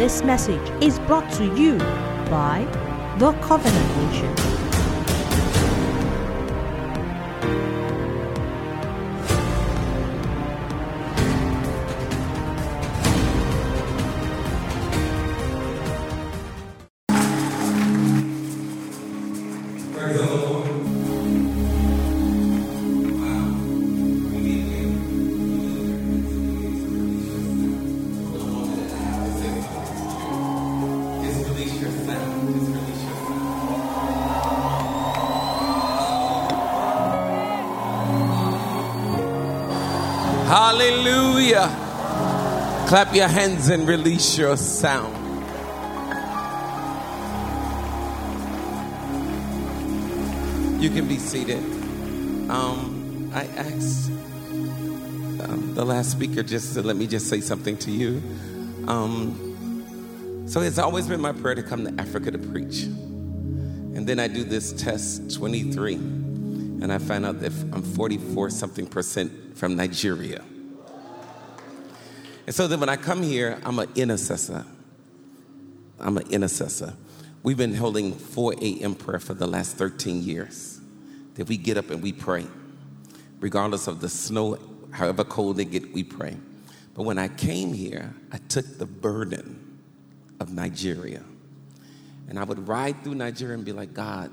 This message is brought to you by The Covenant Nation. Clap your hands and release your sound. You can be seated. Um, I asked um, the last speaker just to let me just say something to you. Um, so it's always been my prayer to come to Africa to preach. And then I do this test 23, and I find out that I'm 44 something percent from Nigeria. And so then when I come here, I'm an intercessor. I'm an intercessor. We've been holding 4 a.m. prayer for the last 13 years. That we get up and we pray. Regardless of the snow, however cold it get, we pray. But when I came here, I took the burden of Nigeria. And I would ride through Nigeria and be like, God,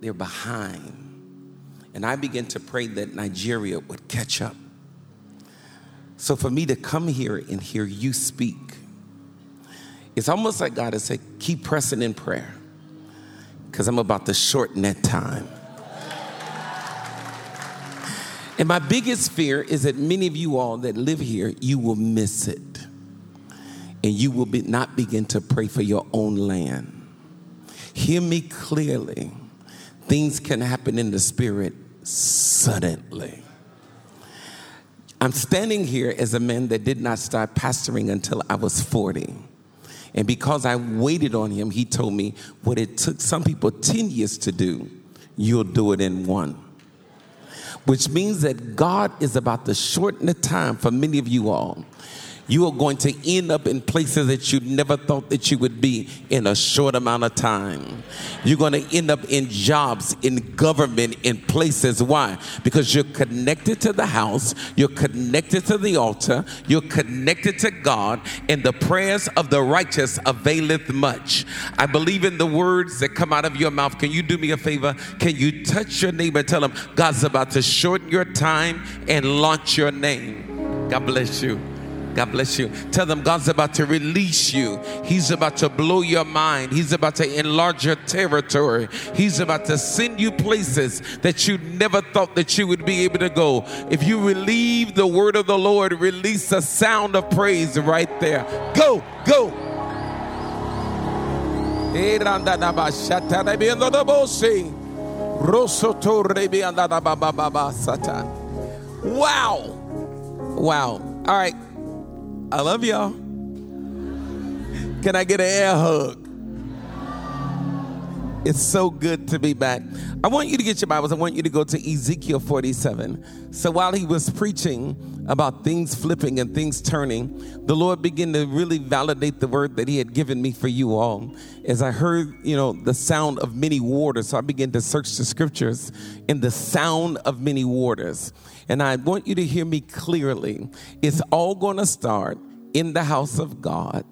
they're behind. And I began to pray that Nigeria would catch up. So for me to come here and hear you speak, it's almost like God has said, keep pressing in prayer because I'm about to shorten that time. And my biggest fear is that many of you all that live here, you will miss it. And you will be, not begin to pray for your own land. Hear me clearly. Things can happen in the spirit suddenly. I'm standing here as a man that did not start pastoring until I was 40. And because I waited on him, he told me what it took some people 10 years to do, you'll do it in one. Which means that God is about to shorten the time for many of you all. You are going to end up in places that you never thought that you would be in a short amount of time. You're going to end up in jobs, in government, in places. Why? Because you're connected to the house, you're connected to the altar, you're connected to God, and the prayers of the righteous availeth much. I believe in the words that come out of your mouth. Can you do me a favor? Can you touch your neighbor tell him God's about to shorten your time and launch your name? God bless you. God bless you. Tell them God's about to release you. He's about to blow your mind. He's about to enlarge your territory. He's about to send you places that you never thought that you would be able to go. If you relieve the word of the Lord, release a sound of praise right there. Go, go. Wow. Wow. All right. I love y'all. Can I get an air hug? It's so good to be back. I want you to get your Bibles. I want you to go to Ezekiel 47. So while he was preaching about things flipping and things turning, the Lord began to really validate the word that he had given me for you all. As I heard, you know, the sound of many waters, so I began to search the scriptures in the sound of many waters. And I want you to hear me clearly. It's all going to start in the house of God.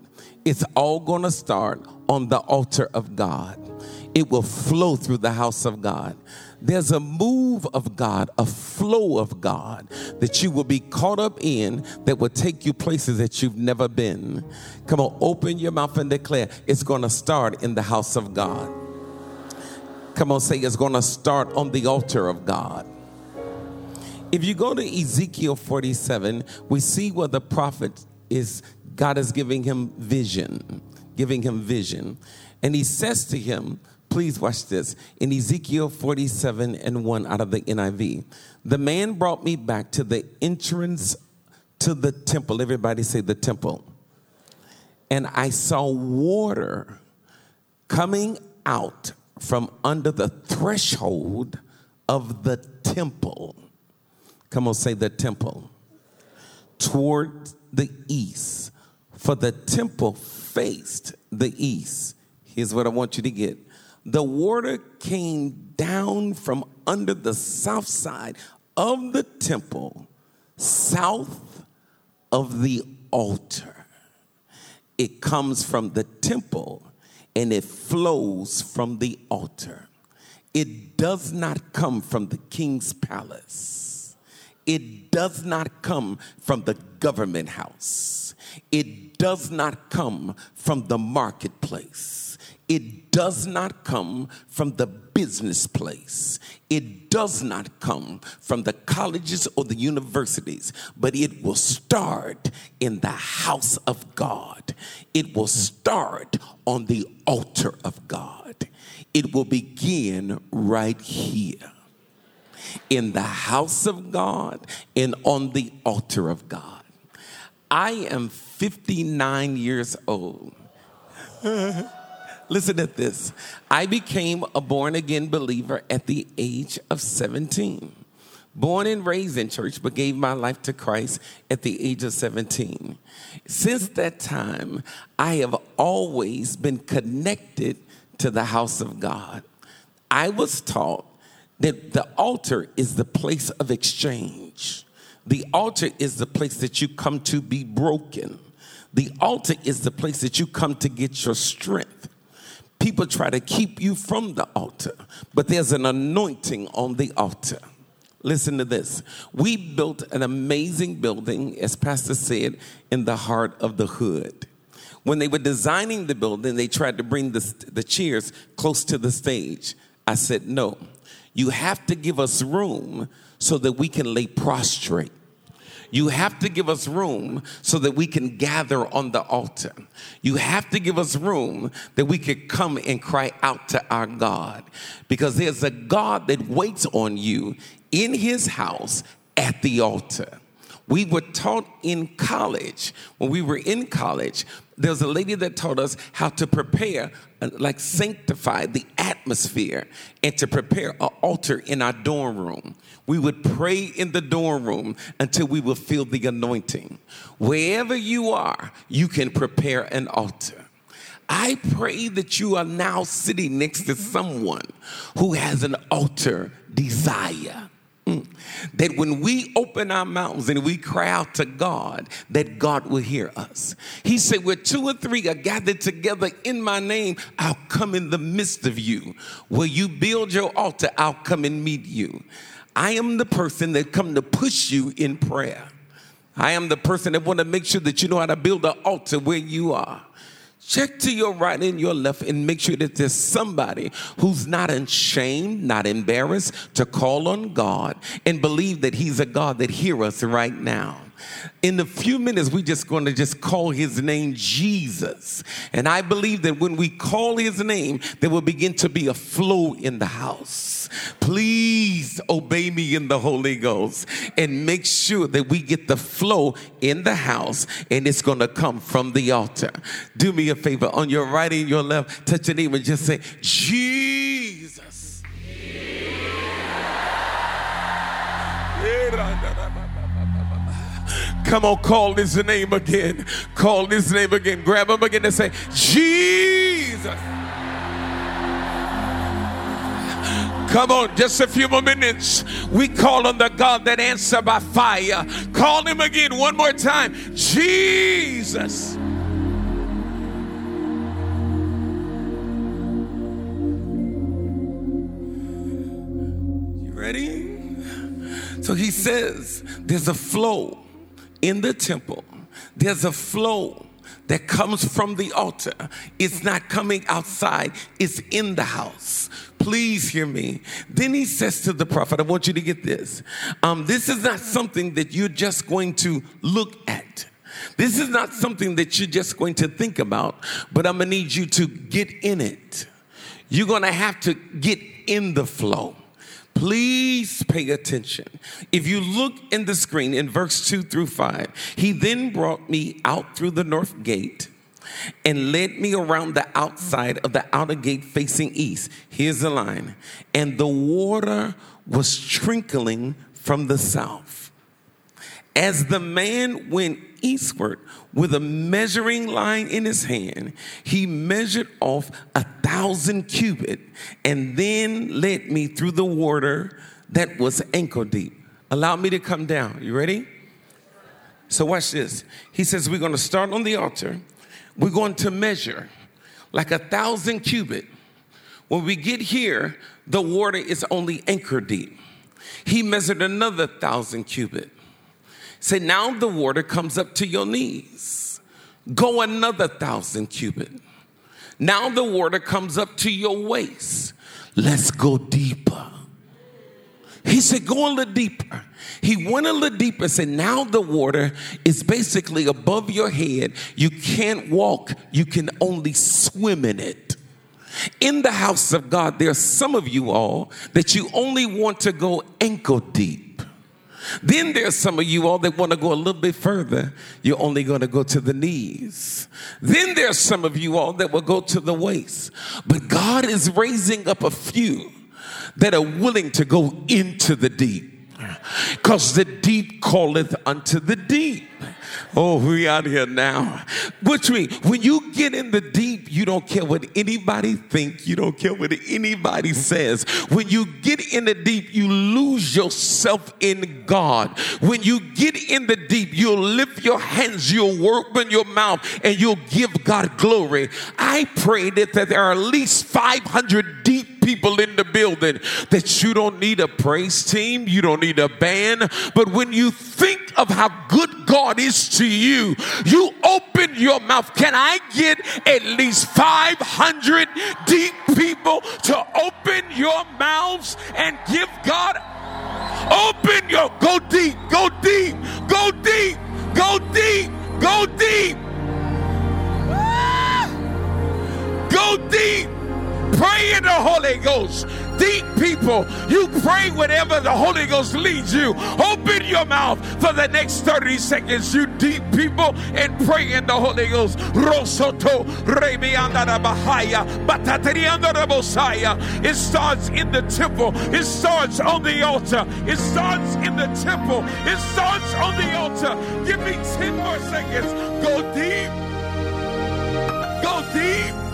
It's all going to start on the altar of God. It will flow through the house of God. There's a move of God, a flow of God that you will be caught up in that will take you places that you've never been. Come on, open your mouth and declare it's going to start in the house of God. Come on, say it's going to start on the altar of God. If you go to Ezekiel 47, we see where the prophet is, God is giving him vision, giving him vision. And he says to him, please watch this, in Ezekiel 47 and 1 out of the NIV, the man brought me back to the entrance to the temple. Everybody say the temple. And I saw water coming out from under the threshold of the temple. Come on, say the temple. Toward the east For the temple faced the east. Here's what I want you to get the water came down from under the south side of the temple, south of the altar. It comes from the temple and it flows from the altar. It does not come from the king's palace. It does not come from the government house. It does not come from the marketplace. It does not come from the business place. It does not come from the colleges or the universities, but it will start in the house of God. It will start on the altar of God. It will begin right here in the house of God and on the altar of God. I am 59 years old. Listen at this. I became a born again believer at the age of 17. Born and raised in church, but gave my life to Christ at the age of 17. Since that time, I have always been connected to the house of God. I was taught that the altar is the place of exchange. The altar is the place that you come to be broken. The altar is the place that you come to get your strength. People try to keep you from the altar, but there's an anointing on the altar. Listen to this. We built an amazing building, as Pastor said, in the heart of the hood. When they were designing the building, they tried to bring the, the chairs close to the stage. I said, no, you have to give us room so that we can lay prostrate. You have to give us room so that we can gather on the altar. You have to give us room that we could come and cry out to our God because there's a God that waits on you in his house at the altar. We were taught in college, when we were in college, there's a lady that taught us how to prepare, uh, like sanctify the atmosphere and to prepare an altar in our dorm room. We would pray in the dorm room until we would feel the anointing. Wherever you are, you can prepare an altar. I pray that you are now sitting next to someone who has an altar desire. Mm. That when we open our mouths and we cry out to God, that God will hear us. He said, Where two or three are gathered together in my name, I'll come in the midst of you. Where you build your altar, I'll come and meet you. I am the person that come to push you in prayer. I am the person that want to make sure that you know how to build an altar where you are. Check to your right and your left and make sure that there's somebody who's not ashamed, not embarrassed to call on God and believe that He's a God that hears us right now. In a few minutes, we're just going to just call his name Jesus. And I believe that when we call his name, there will begin to be a flow in the house. Please obey me in the Holy Ghost and make sure that we get the flow in the house and it's going to come from the altar. Do me a favor on your right and your left, touch your name and just say, Jesus. Come on, call his name again. Call his name again. Grab him again and say, Jesus. Come on, just a few more minutes. We call on the God that answer by fire. Call him again one more time. Jesus. You ready? So he says there's a flow in the temple, there's a flow that comes from the altar. It's not coming outside, it's in the house. Please hear me. Then he says to the prophet, I want you to get this. Um, this is not something that you're just going to look at. This is not something that you're just going to think about, but I'm gonna need you to get in it. You're gonna have to get in the flow. Please pay attention. If you look in the screen in verse 2 through 5, he then brought me out through the north gate and led me around the outside of the outer gate facing east. Here's the line. And the water was trickling from the south. As the man went eastward with a measuring line in his hand. He measured off a thousand cubit and then led me through the water that was ankle deep. Allow me to come down. You ready? So, watch this. He says, We're going to start on the altar. We're going to measure like a thousand cubit. When we get here, the water is only ankle deep. He measured another thousand cubit. Say, now the water comes up to your knees. Go another thousand cubit. Now the water comes up to your waist. Let's go deeper. He said, Go a little deeper. He went a little deeper and said, Now the water is basically above your head. You can't walk, you can only swim in it. In the house of God, there are some of you all that you only want to go ankle deep. Then there's some of you all that want to go a little bit further. You're only going to go to the knees. Then there's some of you all that will go to the waist. But God is raising up a few that are willing to go into the deep. Because the deep calleth unto the deep. Oh, we out here now. Which means when you get in the deep, you don't care what anybody think. You don't care what anybody says. When you get in the deep, you lose yourself in God. When you get in the deep, you'll lift your hands, you'll open your mouth, and you'll give God glory. I pray that, that there are at least 500 deep people in the building that you don't need a praise team, you don't need a band, but when you think of how good God is to you, you open your mouth. Can I get at least 500 deep people to open your mouths and give God? Open your, go deep, go deep, go deep, go deep, go deep. Ah! Go deep. Pray in the Holy Ghost. Deep people, you pray whatever the Holy Ghost leads you. Open your mouth for the next 30 seconds, you deep people, and pray in the Holy Ghost. Rosoto It starts in the temple. It starts on the altar. It starts in the temple. It starts on the altar. Give me 10 more seconds. Go deep. Go deep.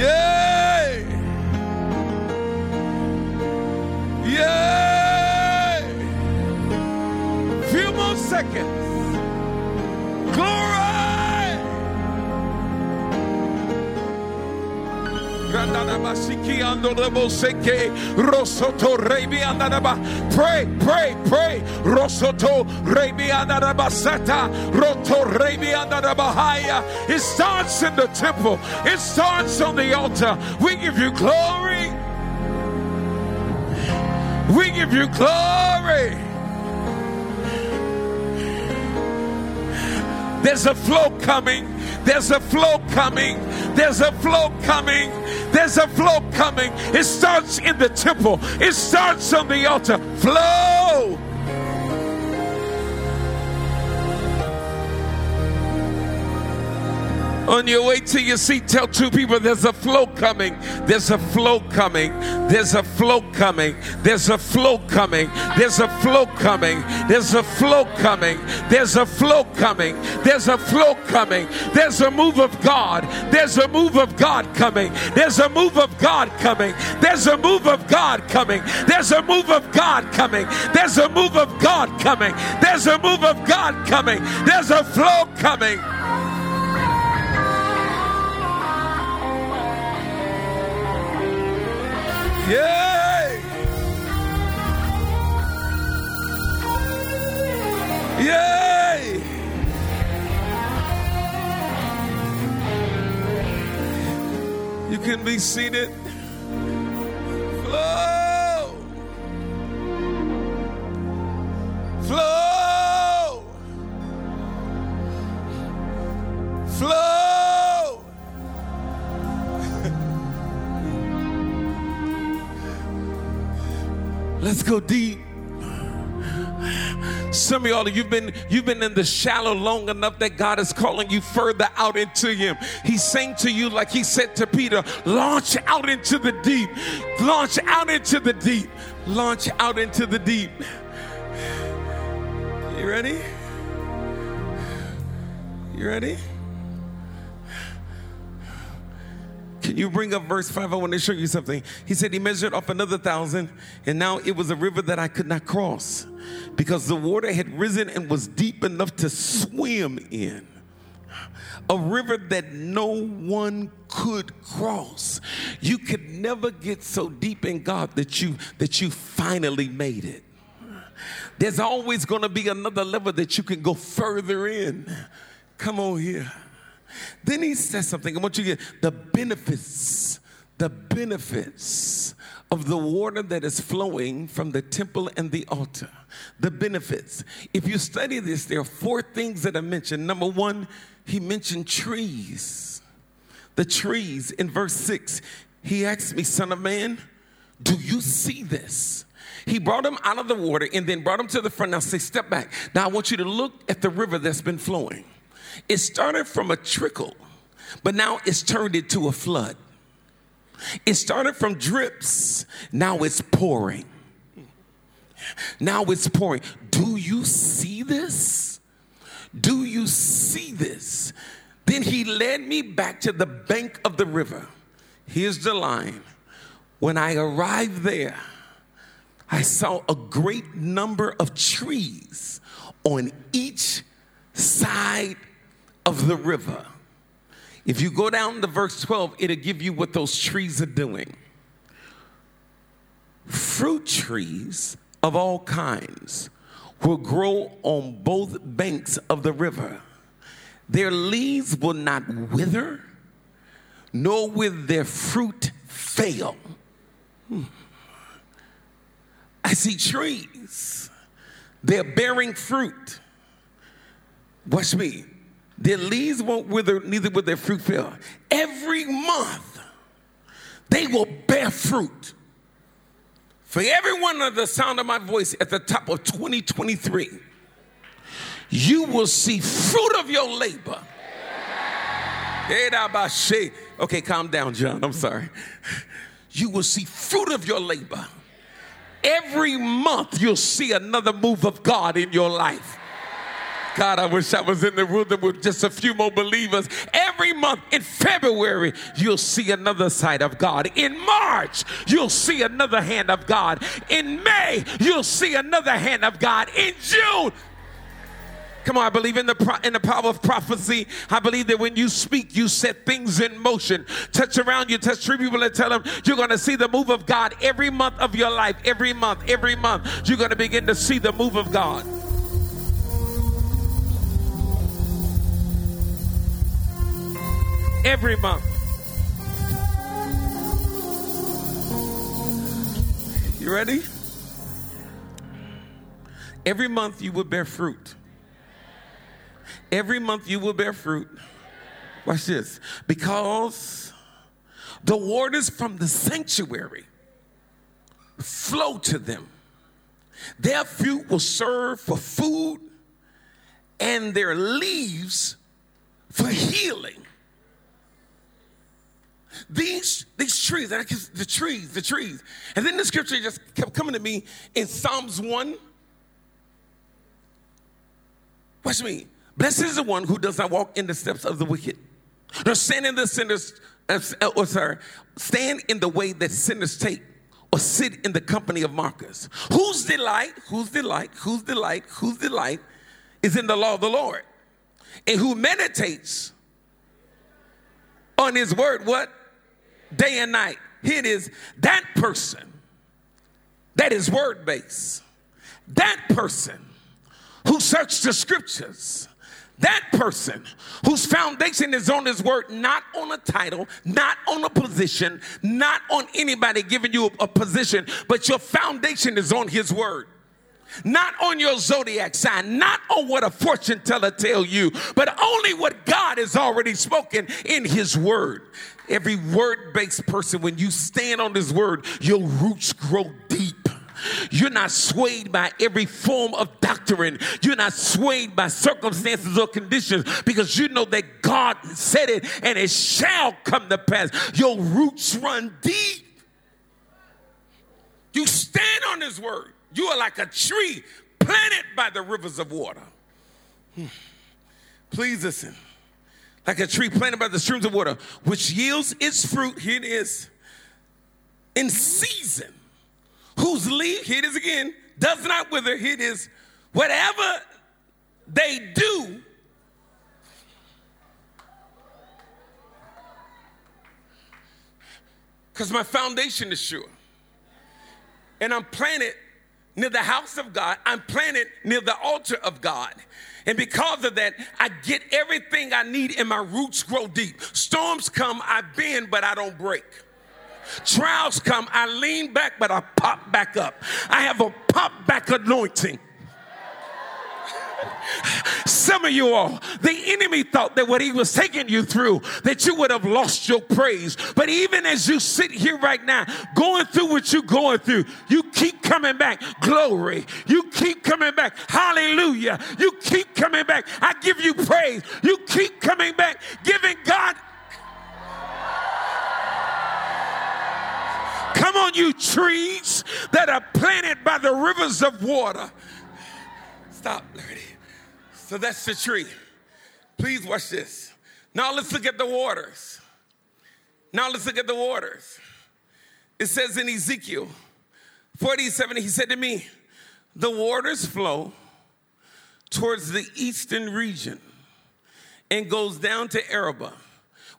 Yay! Yay! Few more seconds. Glory! Pray, pray, pray. Rosoto Roto It starts in the temple. It starts on the altar. We give you glory. We give you glory. There's a flow coming. There's a flow coming. There's a flow coming. There's a flow coming. It starts in the temple, it starts on the altar. Flow. On your way to your seat, tell two people there's a flow coming. There's a flow coming. There's a flow coming. There's a flow coming. There's a flow coming. There's a flow coming. There's a flow coming. There's a flow coming. There's a move of God. There's a move of God coming. There's a move of God coming. There's a move of God coming. There's a move of God coming. There's a move of God coming. There's a move of God coming. There's a flow coming. Yay! Yay! You can be seated. Flow. Flow. Flow. Let's go deep. Some of y'all, you've been you've been in the shallow long enough that God is calling you further out into Him. He's saying to you, like He said to Peter, launch out into the deep, launch out into the deep, launch out into the deep. You ready? You ready? Can you bring up verse 5? I want to show you something. He said he measured off another thousand, and now it was a river that I could not cross because the water had risen and was deep enough to swim in. A river that no one could cross. You could never get so deep in God that you that you finally made it. There's always going to be another level that you can go further in. Come on here. Then he says something. I want you to get the benefits, the benefits of the water that is flowing from the temple and the altar. The benefits. If you study this, there are four things that are mentioned. Number one, he mentioned trees. The trees in verse six. He asked me, Son of man, do you see this? He brought him out of the water and then brought him to the front. Now say, step back. Now I want you to look at the river that's been flowing. It started from a trickle, but now it's turned into a flood. It started from drips, now it's pouring. Now it's pouring. Do you see this? Do you see this? Then he led me back to the bank of the river. Here's the line. When I arrived there, I saw a great number of trees on each side of the river. If you go down to verse 12, it'll give you what those trees are doing. Fruit trees of all kinds will grow on both banks of the river. Their leaves will not wither, nor will their fruit fail. Hmm. I see trees, they're bearing fruit. Watch me. Their leaves won't wither, neither will their fruit fail. Every month, they will bear fruit. For everyone of the sound of my voice at the top of 2023, you will see fruit of your labor. Okay, calm down, John. I'm sorry. You will see fruit of your labor. Every month, you'll see another move of God in your life. God, I wish I was in the room with just a few more believers. Every month in February, you'll see another side of God. In March, you'll see another hand of God. In May, you'll see another hand of God. In June, Come on, I believe in the pro- in the power of prophecy. I believe that when you speak, you set things in motion. Touch around you, touch three people and tell them you're going to see the move of God every month of your life. Every month, every month, you're going to begin to see the move of God. Every month. You ready? Every month you will bear fruit. Every month you will bear fruit. Watch this. Because the waters from the sanctuary flow to them. Their fruit will serve for food and their leaves for healing. These, these trees, the trees, the trees. And then the scripture just kept coming to me in Psalms 1. Watch me. Blessed is the one who does not walk in the steps of the wicked, nor stand in the sinners, uh, or sorry, stand in the way that sinners take, or sit in the company of mockers. Whose delight, whose delight, whose delight, whose delight is in the law of the Lord, and who meditates on his word, what? Day and night. It is that person that is word based, that person who searched the scriptures, that person whose foundation is on his word, not on a title, not on a position, not on anybody giving you a, position, but your foundation is on his word not on your zodiac sign, not on what a fortune teller tell you, but only what God has already spoken in his word. Every word based person, when you stand on this word, your roots grow deep. You're not swayed by every form of doctrine. You're not swayed by circumstances or conditions because you know that God said it and it shall come to pass. Your roots run deep. You stand on His word. You are like a tree planted by the rivers of water. Hmm. Please listen. Like a tree planted by the streams of water, which yields its fruit, here it is, in season, whose leaf, here it is again, does not wither, here it is, whatever they do, because my foundation is sure. And I'm planted near the house of God, I'm planted near the altar of God. And because of that, I get everything I need and my roots grow deep. Storms come, I bend, but I don't break. Trials come, I lean back, but I pop back up. I have a pop back anointing. Some of you all, the enemy thought that what he was taking you through, that you would have lost your praise. But even as you sit here right now, going through what you're going through, you keep coming back. Glory. You keep coming back. Hallelujah. You keep coming back. I give you praise. You keep coming back, giving God. Come on, you trees that are planted by the rivers of water. Stop, Lordy. So that's the tree. Please watch this. Now let's look at the waters. Now let's look at the waters. It says in Ezekiel 47, he said to me, The waters flow towards the eastern region and goes down to Arabah,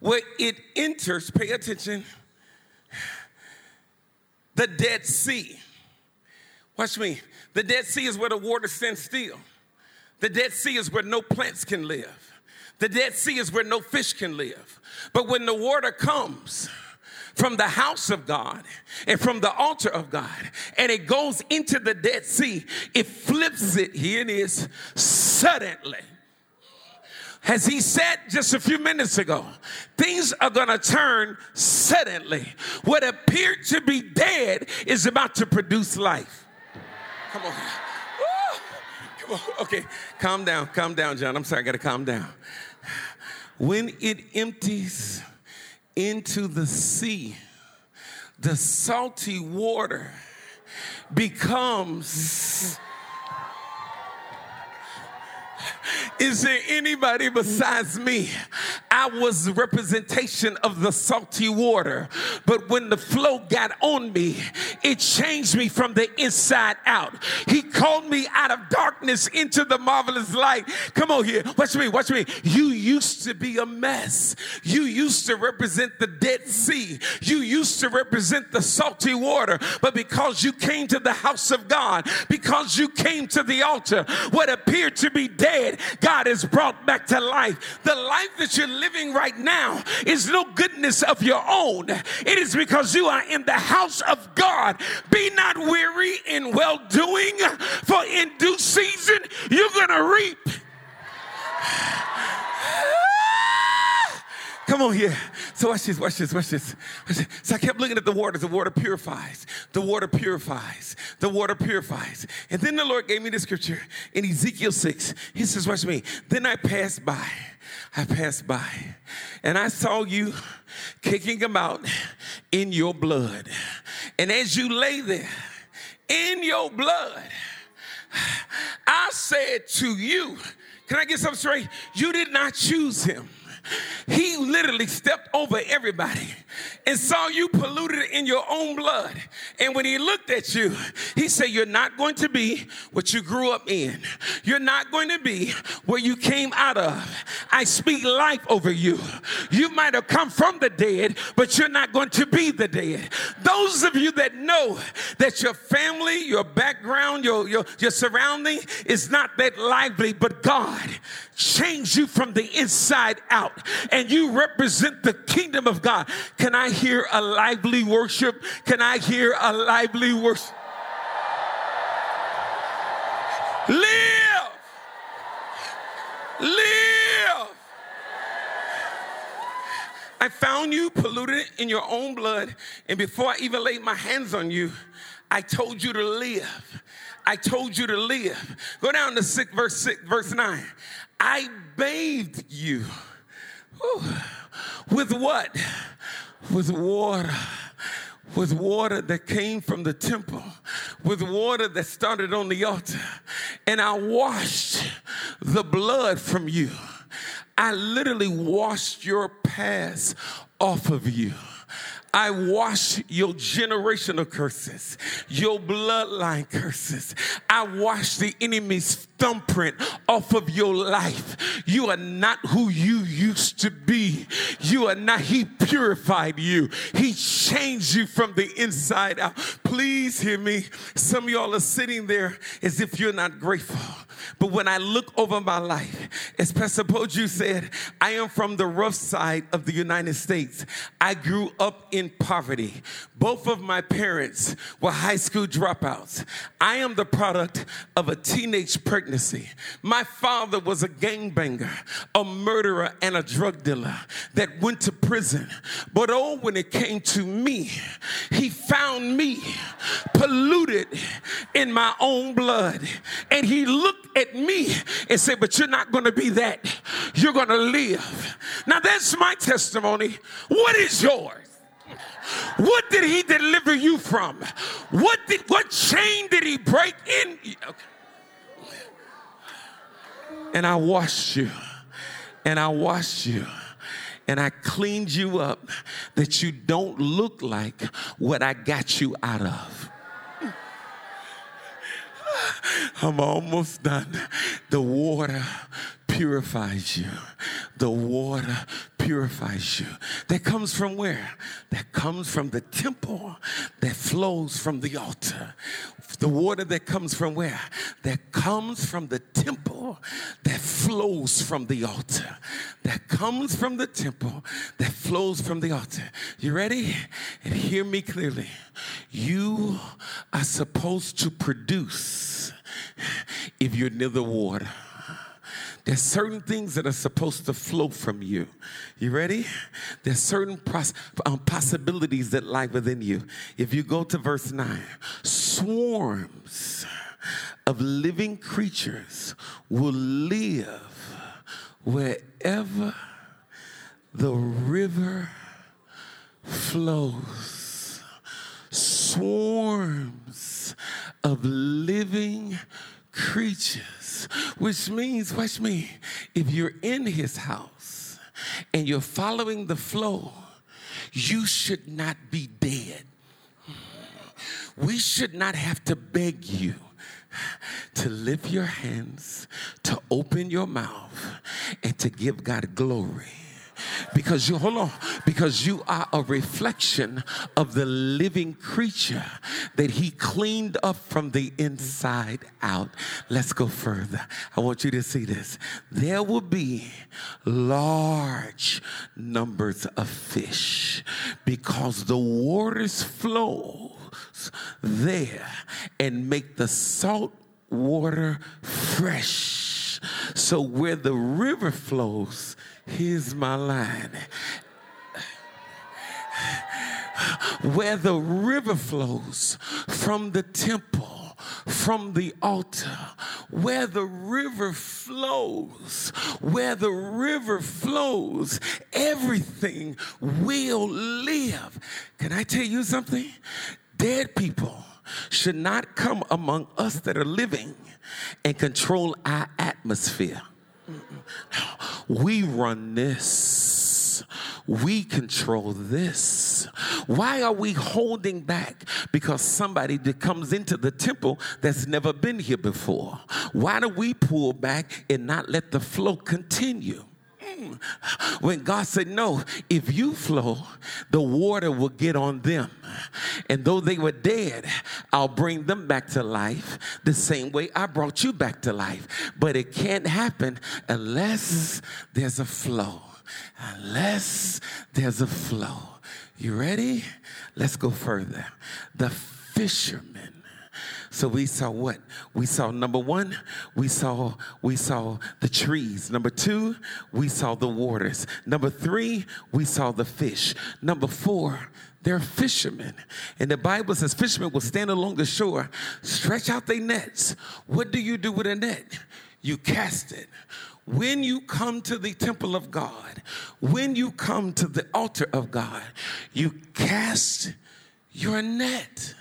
where it enters, pay attention, the Dead Sea. Watch me. The Dead Sea is where the water stands still. The Dead Sea is where no plants can live. The Dead Sea is where no fish can live. But when the water comes, from the house of God and from the altar of God, and it goes into the Dead Sea, it flips it, here it is, suddenly. As he said just a few minutes ago, things are gonna turn suddenly. What appeared to be dead is about to produce life. Come on. Oh, okay, calm down, calm down, John. I'm sorry, I gotta calm down. When it empties into the sea, the salty water becomes Is there anybody besides me? I was representation of the salty water, but when the flow got on me, it changed me from the inside out. He called me out of darkness into the marvelous light. Come on here, watch me, watch me. You used to be a mess. You used to represent the Dead Sea. You used to represent the salty water, but because you came to the house of God, because you came to the altar, what appeared to be dead, God has brought back to life. The life that you're living right now is no goodness of your own. It is because you are in the house of God. Be not weary in well doing, for in due season you're going to reap. Come on here. So watch this, watch this, watch this. So I kept looking at the water. The water purifies. The water purifies. The water purifies. And then the Lord gave me the scripture in Ezekiel 6. He says, watch me. Then I passed by. I passed by. And I saw you kicking about in your blood. And as you lay there in your blood, I said to you, can I get something straight? You did not choose him. He literally stepped over everybody and saw you polluted in your own blood. And when he looked at you, he said, You're not going to be what you grew up in. You're not going to be where you came out of. I speak life over you. You might have come from the dead, but you're not going to be the dead. Those of you that know that your family, your background, your, your, your surrounding is not that lively, but God changed you from the inside out and you represent the kingdom of God. Can I hear a lively worship? Can I hear a lively worship? Live! Live! I found you polluted in your own blood, and before I even laid my hands on you, I told you to live. I told you to live. Go down to six, verse six, verse nine. I bathed you. With what? With water with water that came from the temple, with water that started on the altar. And I washed the blood from you. I literally washed your past off of you. I wash your generational curses, your bloodline curses. I wash the enemy's thumbprint off of your life. You are not who you used to be. You are not, he purified you. He changed you from the inside out. Please hear me. Some of y'all are sitting there as if you're not grateful. But when I look over my life, as Pastor Poju said, I am from the rough side of the United States. I grew up in poverty. Both of my parents were high school dropouts. I am the product of a teenage pregnancy. My father was a gangbanger, a murderer, and a drug dealer that went to prison. But oh, when it came to me, he found me polluted in my own blood. And he looked at me and said, But you're not going to be that. You're going to live. Now, that's my testimony. What is yours? What did he deliver you from? What did what chain did he break in? Okay. And I washed you. And I washed you. And I cleaned you up that you don't look like what I got you out of. I'm almost done. The water purifies you. The water purifies you. That comes from where? That comes from the temple that flows from the altar. The water that comes from where? That comes from the temple that flows from the altar. That comes from the temple that flows from the altar. You ready? And hear me clearly. You are supposed to produce if you're near the water. There's certain things that are supposed to flow from you. You ready? There's certain pros- um, possibilities that lie within you. If you go to verse 9, swarms of living creatures will live wherever the river flows. Swarms of living creatures, which means, watch me, if you're in his house and you're following the flow, you should not be dead. We should not have to beg you to lift your hands, to open your mouth, and to give God glory because you hold on because you are a reflection of the living creature that he cleaned up from the inside out. Let's go further. I want you to see this. There will be large numbers of fish because the waters flow there and make the salt water fresh. So where the river flows Here's my line. Where the river flows from the temple, from the altar, where the river flows, where the river flows, everything will live. Can I tell you something? Dead people should not come among us that are living and control our atmosphere. We run this. We control this. Why are we holding back? Because somebody that comes into the temple that's never been here before. Why do we pull back and not let the flow continue? Hmm. when God said, No, if you flow, the water will get on them. And though they were dead, I'll bring them back to life the same way I brought you back to life. But it can't happen unless there's a flow. Unless there's a flow. You ready? Let's go further. The fishermen So we saw what? We saw number one, we saw we saw the trees. Number two, we saw the waters. Number three, we saw the fish. Number four, they're fishermen. And the Bible says fishermen will stand along the shore, stretch out their nets. What do you do with a net? You cast it. When you come to the temple of God, when you come to the altar of God, you cast your net.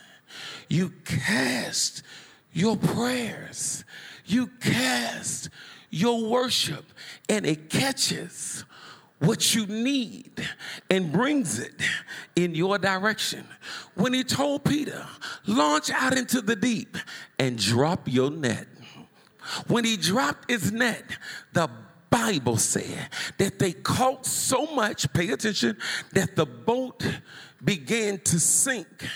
You cast your prayers. You cast your worship, and it catches what you need and brings it in your direction. When he told Peter, launch out into the deep and drop your net. When he dropped his net, the Bible said that they caught so much, pay attention, that the boat began to sink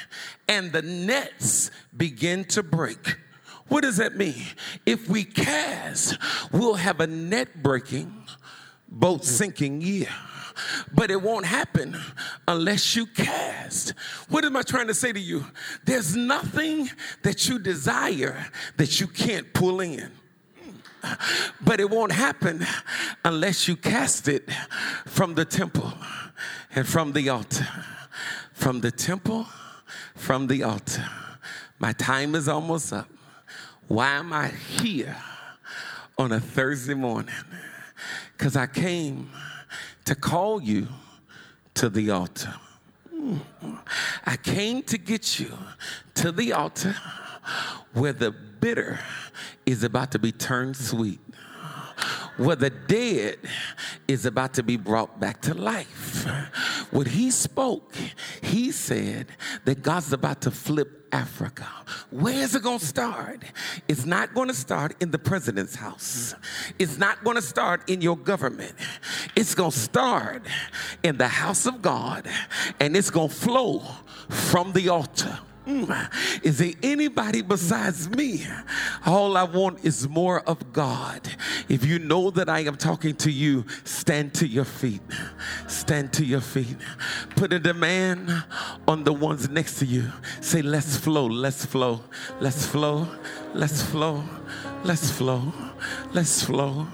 and the nets began to break. What does that mean? If we cast, we'll have a net breaking, boat sinking year. But it won't happen unless you cast. What am I trying to say to you? There's nothing that you desire that you can't pull in but it won't happen unless you cast it from the temple and from the altar. From the temple, from the altar. My time is almost up. Why am I here on a Thursday morning? Because I came to call you to the altar. I came to get you to the altar where the bitter is about to be turned sweet, where the dead is about to be brought back to life. When he spoke, he said that God's about to flip Africa. Where is it going to start? It's not going to start in the president's house. It's not going to start in your government. It's going to start in the house of God and it's going to flow from the altar. Is there anybody besides me? All I want is more of God. If you know that I am talking to you, stand to your feet. Stand to your feet. Put a demand on the ones next to you. Say, let's flow, let's flow, let's flow, let's flow, let's flow, let's flow.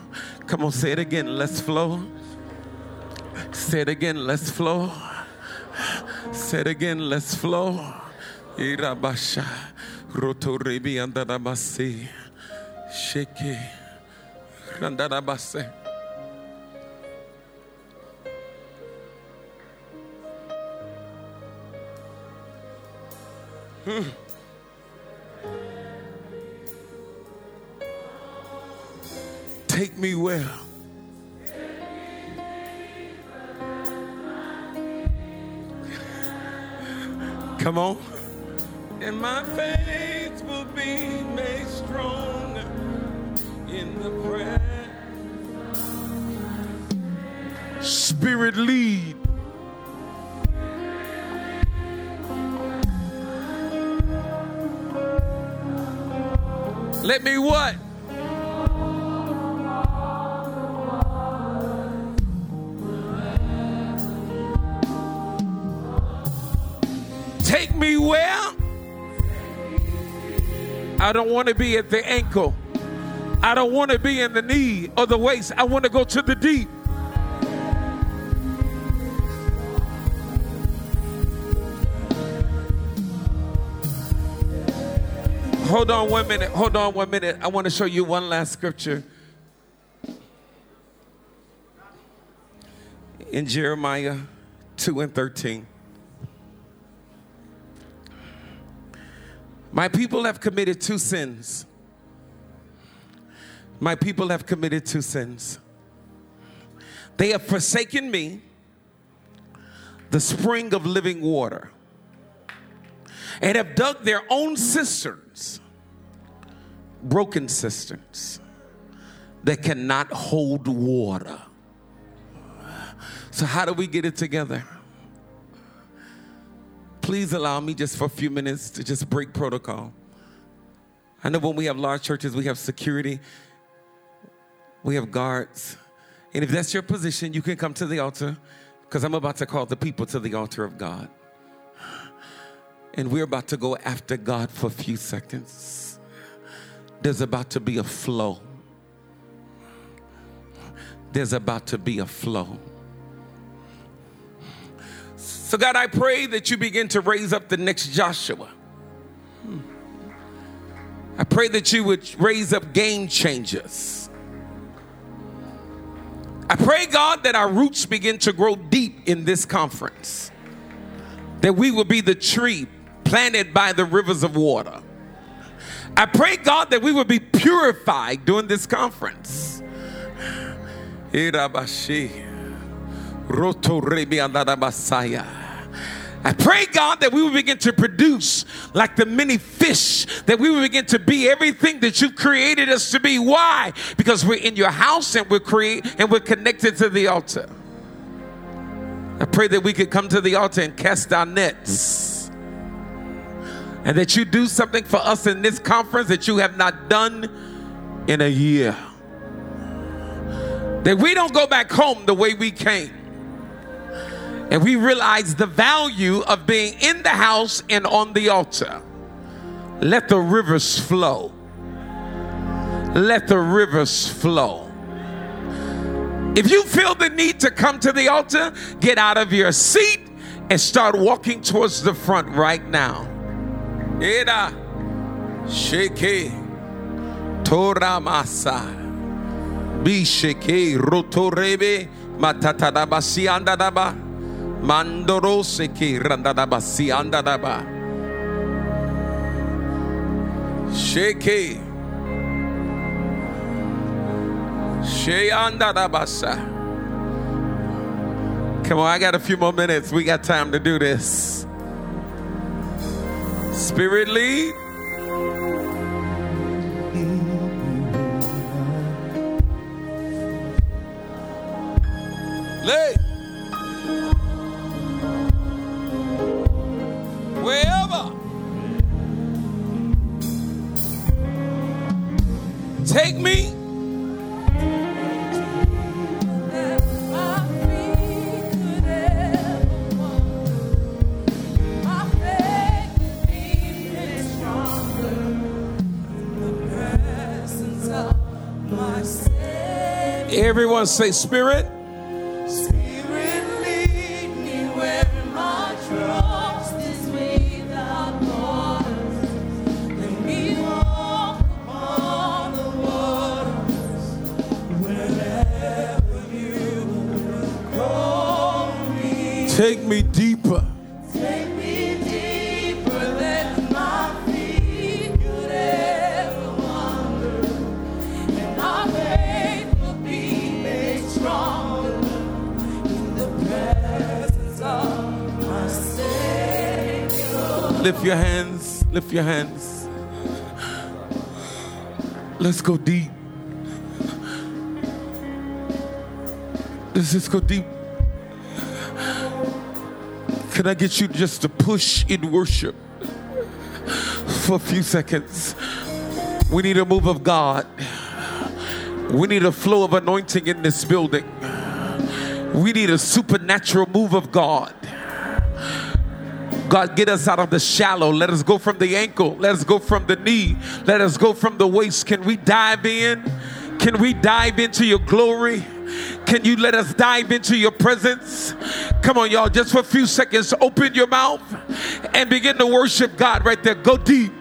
Come on, say it again, let's flow. Say it again, let's flow. Say it again, let's flow. Irabasha rotorebi andarabase sheke randarabase. Hmm. Take me well. Come on and my faith will be made strong in the prayer. Spirit lead. Let me what? Take me where? I don't want to be at the ankle. I don't want to be in the knee or the waist. I want to go to the deep. Hold on one minute. Hold on one minute. I want to show you one last scripture. In Jeremiah 2 and 13. My people have committed two sins. My people have committed two sins. They have forsaken me, the spring of living water, and have dug their own cisterns, broken cisterns that cannot hold water. So, how do we get it together? Please allow me just for a few minutes to just break protocol. I know when we have large churches, we have security, we have guards. And if that's your position, you can come to the altar because I'm about to call the people to the altar of God. And we're about to go after God for a few seconds. There's about to be a flow. There's about to be a flow. So, God, I pray that you begin to raise up the next Joshua. I pray that you would raise up game changers. I pray, God, that our roots begin to grow deep in this conference, that we will be the tree planted by the rivers of water. I pray, God, that we will be purified during this conference. Roto I pray, God, that we will begin to produce like the many fish, that we will begin to be everything that you've created us to be. Why? Because we're in your house and we're create and we're connected to the altar. I pray that we could come to the altar and cast our nets. And that you do something for us in this conference that you have not done in a year. That we don't go back home the way we came and we realize the value of being in the house and on the altar. Let the rivers flow. Let the rivers flow. If you feel the need to come to the altar, get out of your seat and start walking towards the front right now. Eda sheke toramasa bisheke rotorebe matatadabasi andadaba. Mandoro seki randadaba si andadaba. Sheke. She andadabasa. Come on, I got a few more minutes. We got time to do this. Spirit lead. Lay. Take me. Everyone say, Spirit. Take me deeper. Take me deeper than my feet could ever wander. And my faith will be made stronger in the presence of my Savior. Lift your hands. Lift your hands. Let's go deep. Let's just go deep. Can I get you just to push in worship for a few seconds? We need a move of God. We need a flow of anointing in this building. We need a supernatural move of God. God, get us out of the shallow. Let us go from the ankle. Let us go from the knee. Let us go from the waist. Can we dive in? Can we dive into your glory? Can you let us dive into your presence? Come on, y'all, just for a few seconds, open your mouth and begin to worship God right there. Go deep.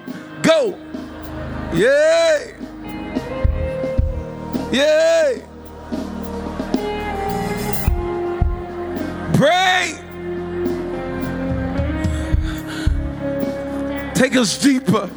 Go. Yay. Yay. Pray. Take us deeper.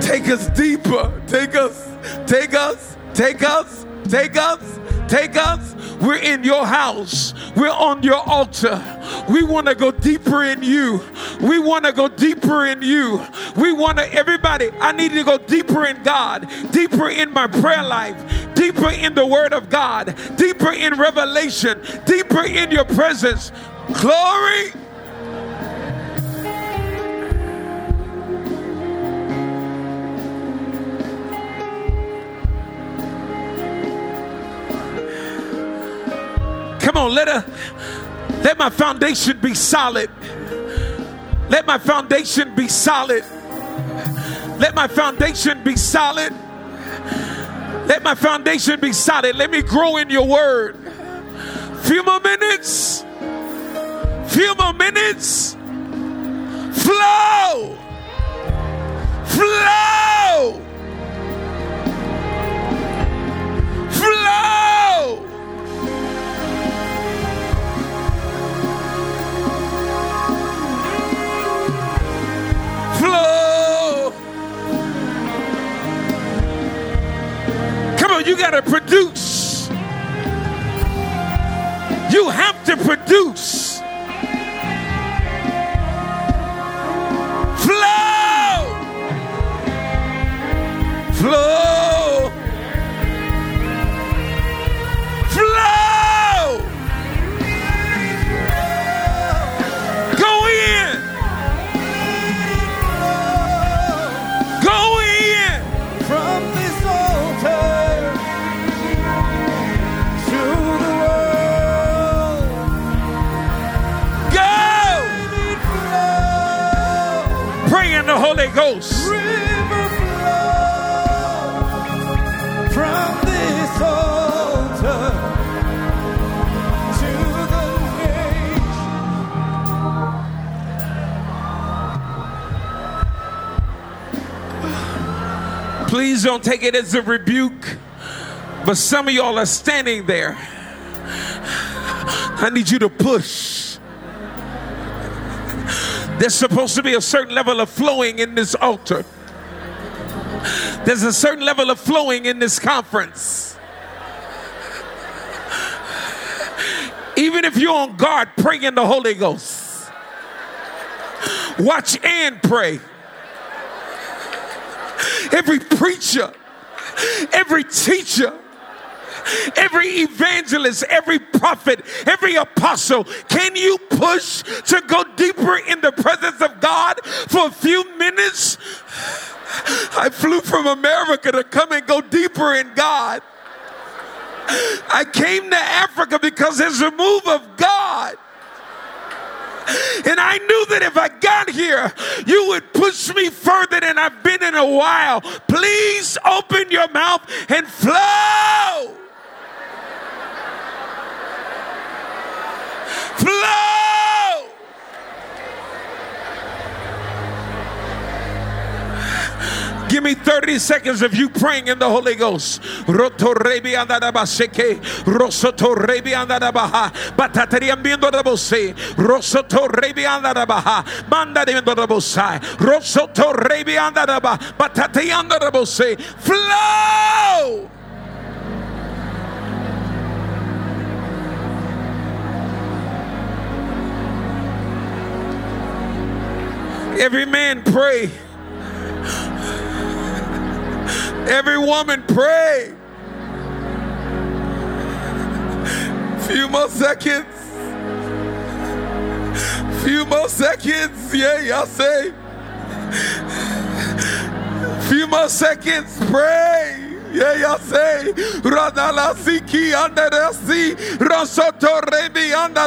Take us deeper. Take us. Take us. Take us. Take us. Take us. We're in your house. We're on your altar. We want to go deeper in you. We want to go deeper in you. We want to, everybody, I need to go deeper in God, deeper in my prayer life, deeper in the Word of God, deeper in revelation, deeper in your presence. Glory. Come on, let a let my foundation be solid. Let my foundation be solid. Let my foundation be solid. Let my foundation be solid. Let me grow in your word. Few more minutes. Few more minutes. Flow. Flow. You got to produce. You have to produce. Ghost. River flow from this altar to the nation. Please don't take it as a rebuke. But some of y'all are standing there. I need you to push. There's supposed to be a certain level of flowing in this altar. There's a certain level of flowing in this conference. Even if you're on guard, pray in the Holy Ghost. Watch and pray. Every preacher, every teacher, every evangelist, every prophet, every apostle, can you push to go deeper in the presence of God for a few minutes? I flew from America to come and go deeper in God. I came to Africa because there's a move of God. And I knew that if I got here, you would push me further than I've been in a while. Please open your mouth and flow. Flow. Give me 30 seconds of you praying in the Holy Ghost. Roto Every man pray. Every woman pray. Few more seconds. Few more seconds. Yeah, y'all say. Few more seconds. Pray. Yeah, y'all say. Radala siki under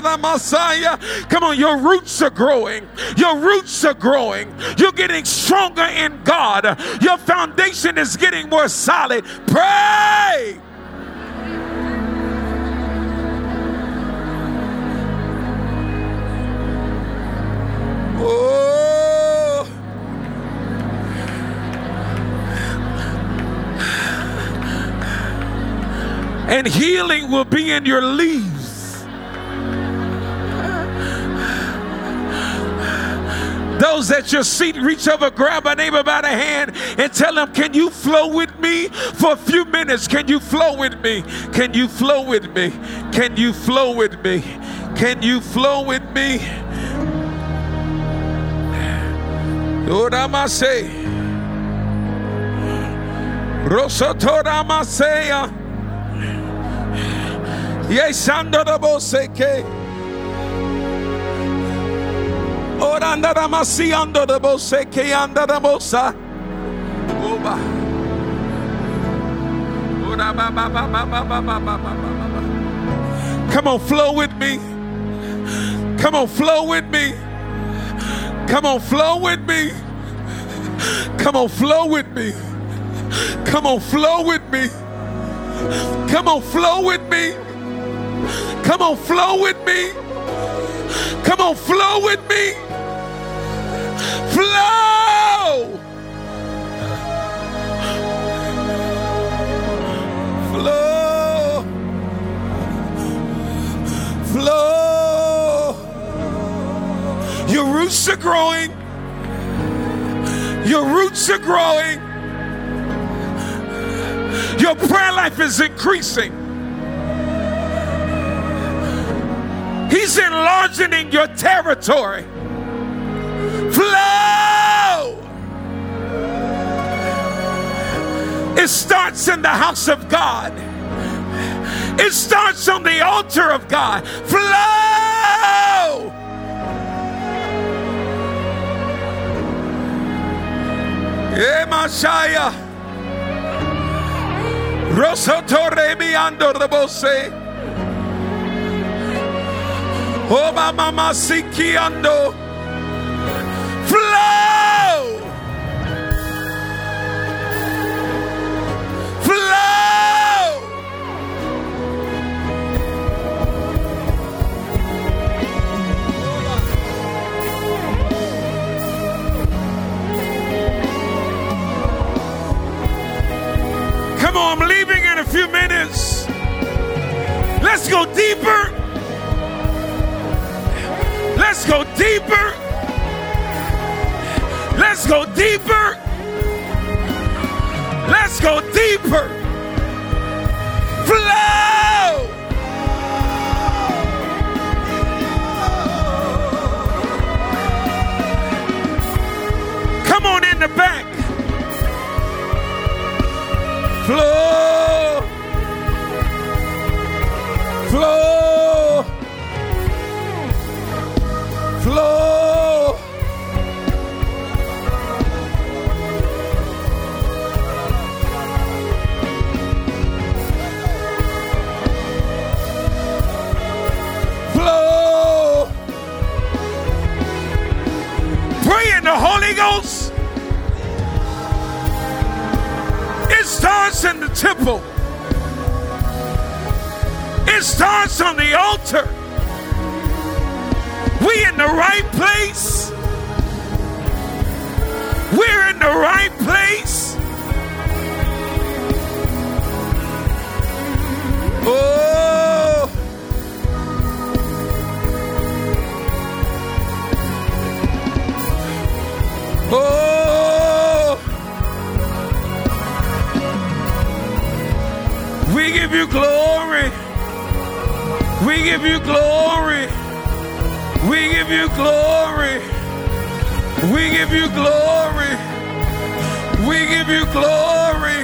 the Messiah. Come on, your roots are growing. Your roots are growing. You're getting stronger in God. Your foundation is getting more solid. Pray. Oh. And healing will be in your leaves. Those at your seat, reach over, grab a neighbor by the hand, and tell them, Can you flow with me for a few minutes? Can you flow with me? Can you flow with me? Can you flow with me? Can you flow with me? Oramase. Rosotoramaseya. Yesandoraboseke. Orandaramasiandoraboseke andarabosa. Oba. Orabababababababababa. Come on, flow with me. Come on, flow with me. Come on, flow with me. Come on, flow with me. Come on, flow with me. Come on, flow with me. Come on, flow with me. Come on, flow with me. Flow. Flow. Flow. Your roots are growing. Your roots are growing. Your prayer life is increasing. He's enlarging your territory. Flow. It starts in the house of God. It starts on the altar of God. Flow. Eh, Messiah. Rosotore mi Oh, my mama siki ando. Flow. Flow. Come on, I'm leaving in a few minutes. Let's go deeper. Let's go deeper. Let's go deeper. Let's go deeper. Flow. Come on in the back. Flow. Flow. Starts in the temple. It starts on the altar. We in the right place. We're in the right place. Oh. You glory. We give you glory. We give you glory. We give you glory. We give you glory.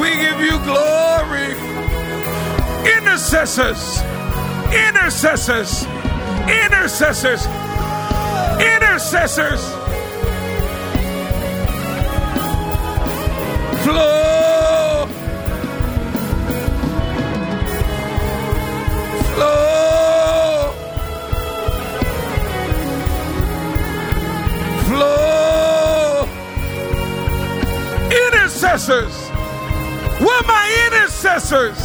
We give you glory. Intercessors. Intercessors. Intercessors. Intercessors. Flow. Intercessors. Where are my intercessors?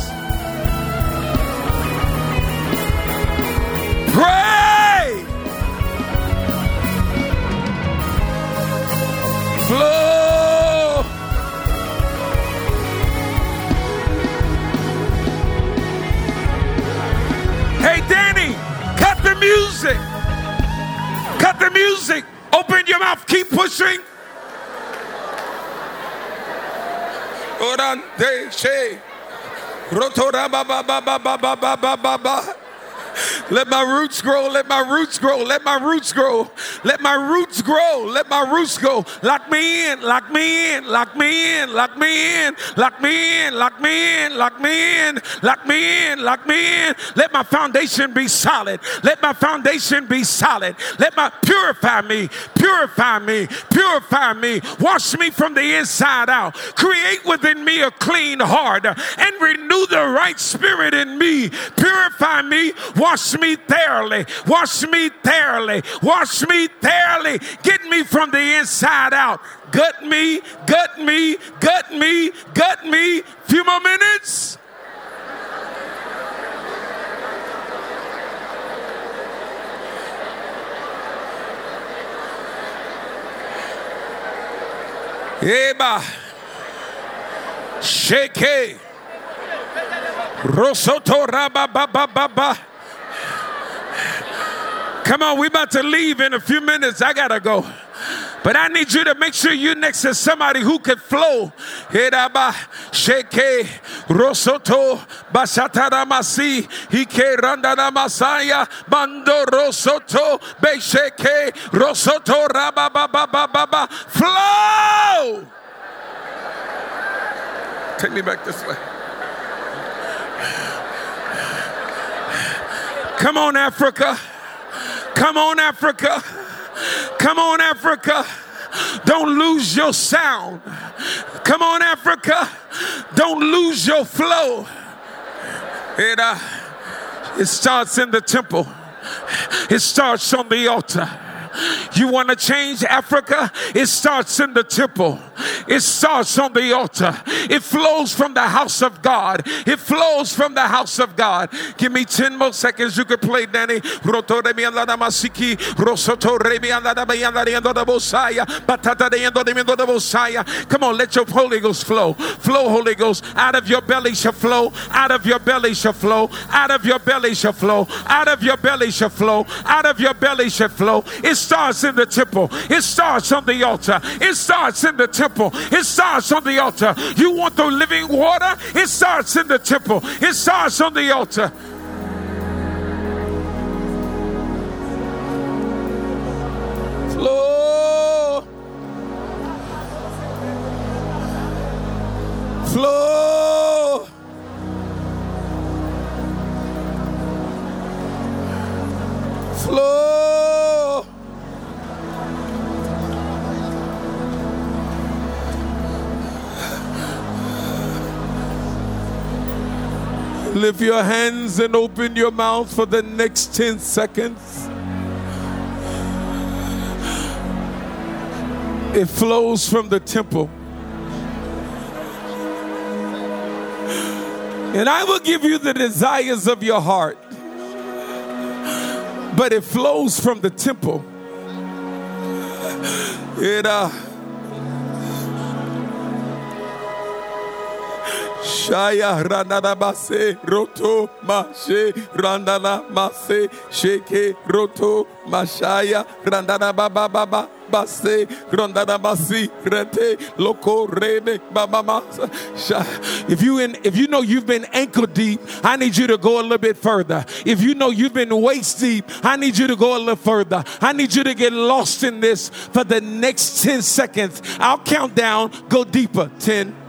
Pray. Flow. Hey, Danny, cut the music. Cut the music. Open your mouth. Keep pushing. Orante she. Rotora ba ba ba ba ba ba ba ba ba ba. Let my roots grow, let my roots grow, let my roots grow, let my roots grow, let my roots go. Lock me in, lock me in, lock me in, lock me in, lock me in, lock me in, lock me in, lock me in, lock me in. Let my foundation be solid. Let my foundation be solid. Let my purify me, purify me, purify me. Wash me from the inside out. Create within me a clean heart and renew the right spirit in me. Purify me, wash me thoroughly. Wash me thoroughly. Wash me thoroughly. Get me from the inside out. Gut me, gut me, gut me, gut me. Few more minutes. Eba. Sheke. Rosoto rababababa. Come on, we're about to leave in a few minutes. I gotta go. But I need you to make sure you're next to somebody who can flow. Hedaba, sheke, rosoto, basataramasi, hike randana masaya, bando rosoto, besheke, rosoto, rabababababa. Flow! Take me back this way. Come on, Africa. Come on, Africa. Come on, Africa. Don't lose your sound. Come on, Africa. Don't lose your flow. It, uh, it starts in the temple, it starts on the altar. You want to change Africa? It starts in the temple. It starts on the altar. It flows from the house of God. It flows from the house of God. Give me 10 more seconds. You can play, Danny. Come on, let your Holy Ghost flow. Flow, Holy Ghost. Out of your belly shall flow. Out of your belly shall flow. Out of your belly shall flow. Out of your belly shall flow. Out of your belly shall flow. It starts in the temple. It starts on the altar. It starts in the temple. It starts on the altar. You want the living water? It starts in the temple. It starts on the altar. Flow. Flow. Lift your hands and open your mouth for the next 10 seconds. It flows from the temple. And I will give you the desires of your heart. But it flows from the temple. It uh Shaya randana mase roto mashe randana mase sheke roto mashaya randana baba baba base randana basi rete loco reme baba If you in if you know you've been ankle deep, I need you to go a little bit further. If you know you've been waist deep, I need you to go a little further. I need you to get lost in this for the next 10 seconds. I'll count down, go deeper. 10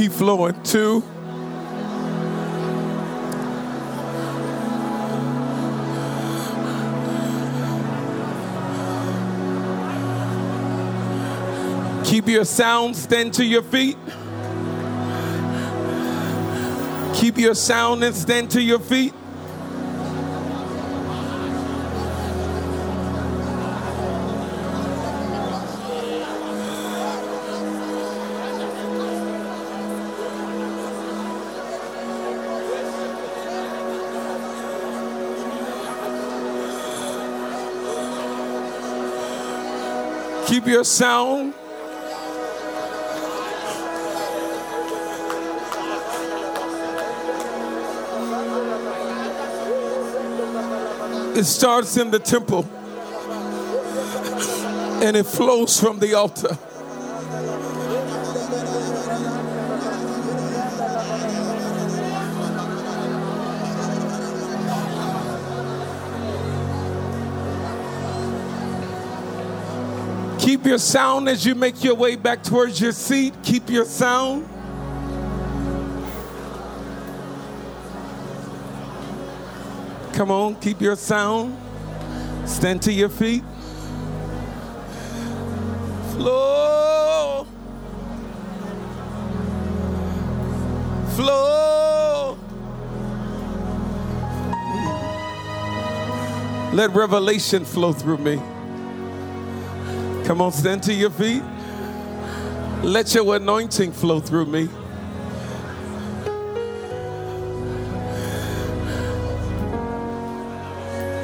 Keep flowing. Two. Keep your sound, stand to your feet. Keep your sound and stand to your feet. Your sound. It starts in the temple and it flows from the altar. Keep your sound as you make your way back towards your seat. Keep your sound. Come on, keep your sound. Stand to your feet. Flow. Flow. Let revelation flow through me. Come on, stand to your feet. Let your anointing flow through me.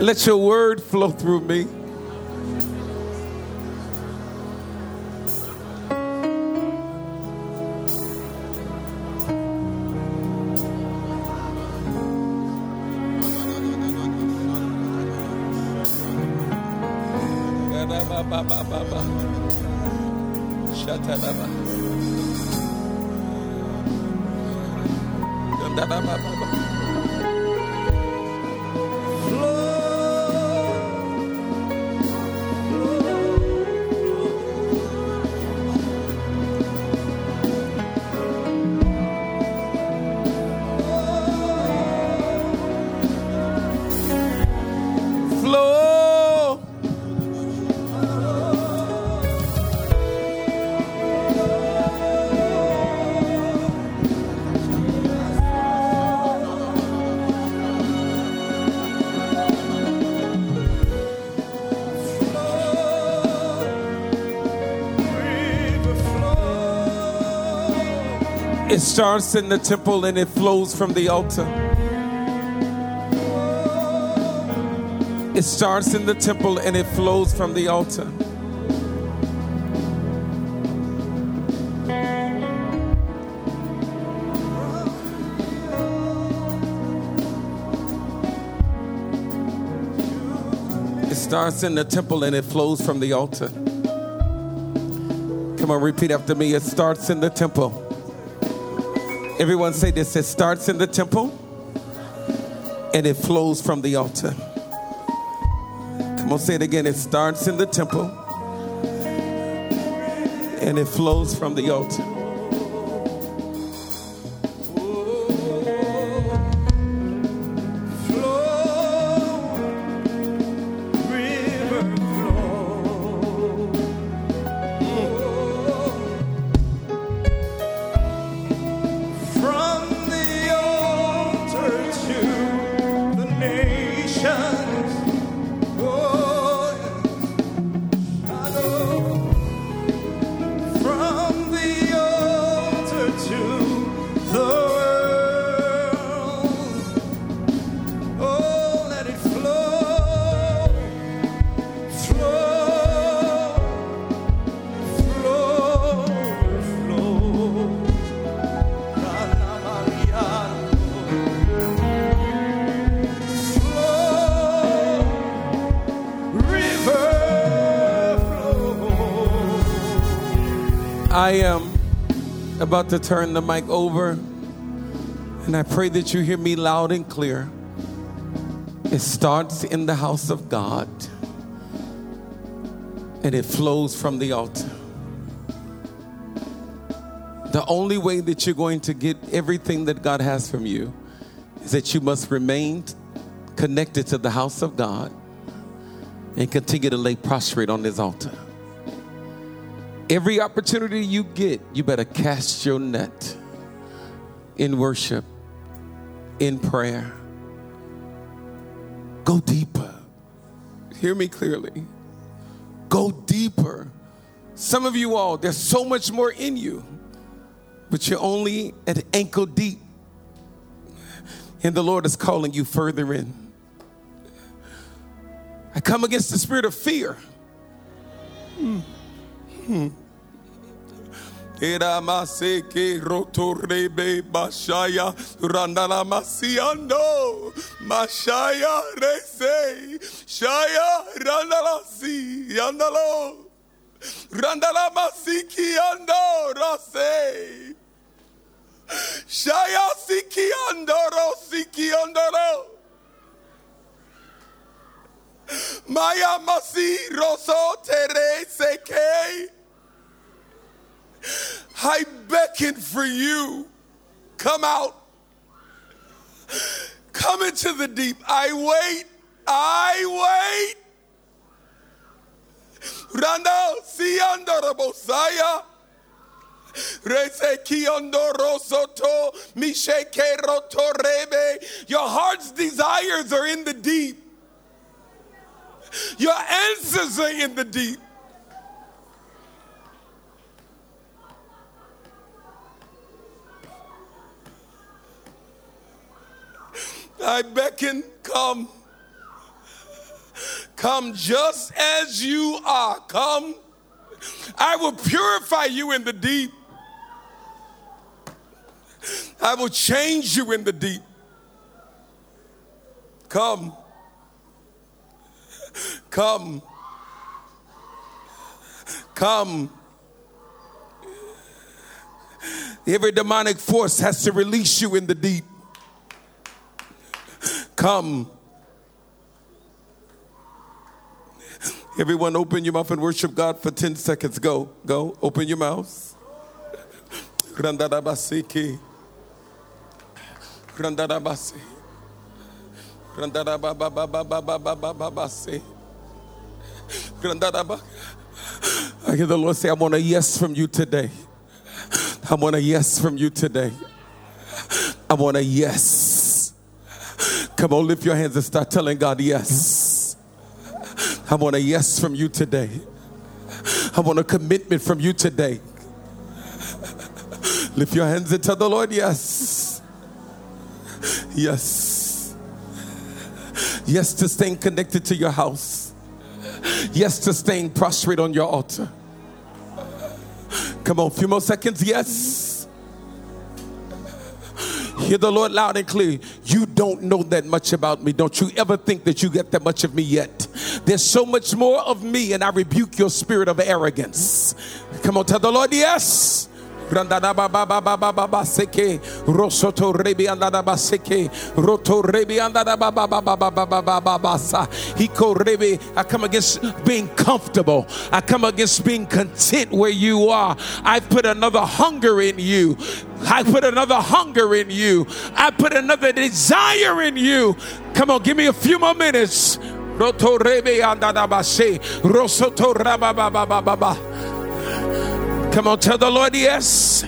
Let your word flow through me. Flow. Starts in the temple and it flows from the altar. It starts in the temple and it flows from the altar. It starts in the temple and it flows from the altar. Come on, repeat after me. It starts in the temple. Everyone say this. It starts in the temple and it flows from the altar. Come on, say it again. It starts in the temple and it flows from the altar. I am about to turn the mic over, and I pray that you hear me loud and clear. It starts in the house of God, and it flows from the altar. The only way that you're going to get everything that God has from you is that you must remain connected to the house of God and continue to lay prostrate on His altar. Every opportunity you get, you better cast your net in worship, in prayer. Go deeper. Hear me clearly. Go deeper. Some of you all, there's so much more in you, but you're only at ankle deep. And the Lord is calling you further in. I come against the spirit of fear. Hmm. Hmm. Eramaseke rotorebe bashaya. Randala masiando. Mashaya rese. Shaya randala si yandalo randala masiki ando rase shaya siki andoro siki andoro Maya Masi Roso Terese K. I beckon for you. Come out. Come into the deep. I wait. I wait. Soto Misheke Rotorebe. Your heart's desires are in the deep. Your answers are in the deep. I beckon, come. Come just as you are. Come. I will purify you in the deep. I will change you in the deep. Come. Come. Come. Every demonic force has to release you in the deep. Come. Everyone, open your mouth and worship God for 10 seconds. Go, go, open your mouths. Randarabasiki. Randarabasi. Randarababababababababasi. Randaraba. I hear the Lord say, I want a yes from you today. I want a yes from you today. I want a yes. Come on, lift your hands and start telling God yes. I want a yes from you today. I want a commitment from you today. Lift your hands and tell the Lord yes. Yes. Yes to staying connected to your house. Yes to staying prostrate on your altar. Come on, a few more seconds. Yes. Hear the Lord loud and clear. You don't know that much about me. Don't you ever think that you get that much of me yet. There's so much more of me, and I rebuke your spirit of arrogance. Come on, tell the Lord yes. Seke, Rosoto Rebi Andada Seke, Roto Rebi Andada Basa, Hiko Rebi. I come against being comfortable. I come against being content where you are. I put another hunger in you. I put another hunger in you. I put another desire in you. Come on, give me a few more minutes. Roto Rebi Andada Base, Rosoto Rababa. Come on, tell the Lord yes.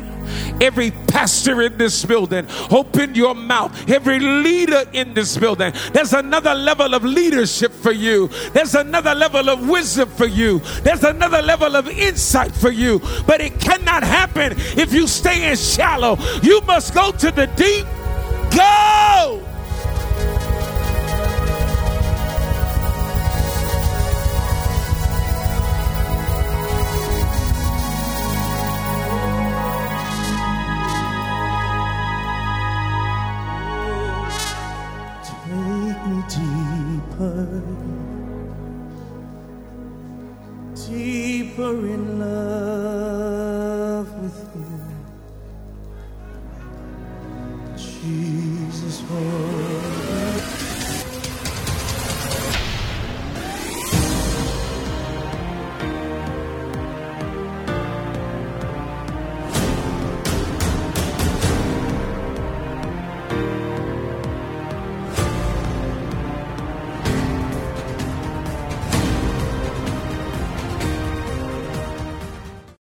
Every pastor in this building, open your mouth. Every leader in this building, there's another level of leadership for you. There's another level of wisdom for you. There's another level of insight for you. But it cannot happen if you stay in shallow. You must go to the deep. Go! In love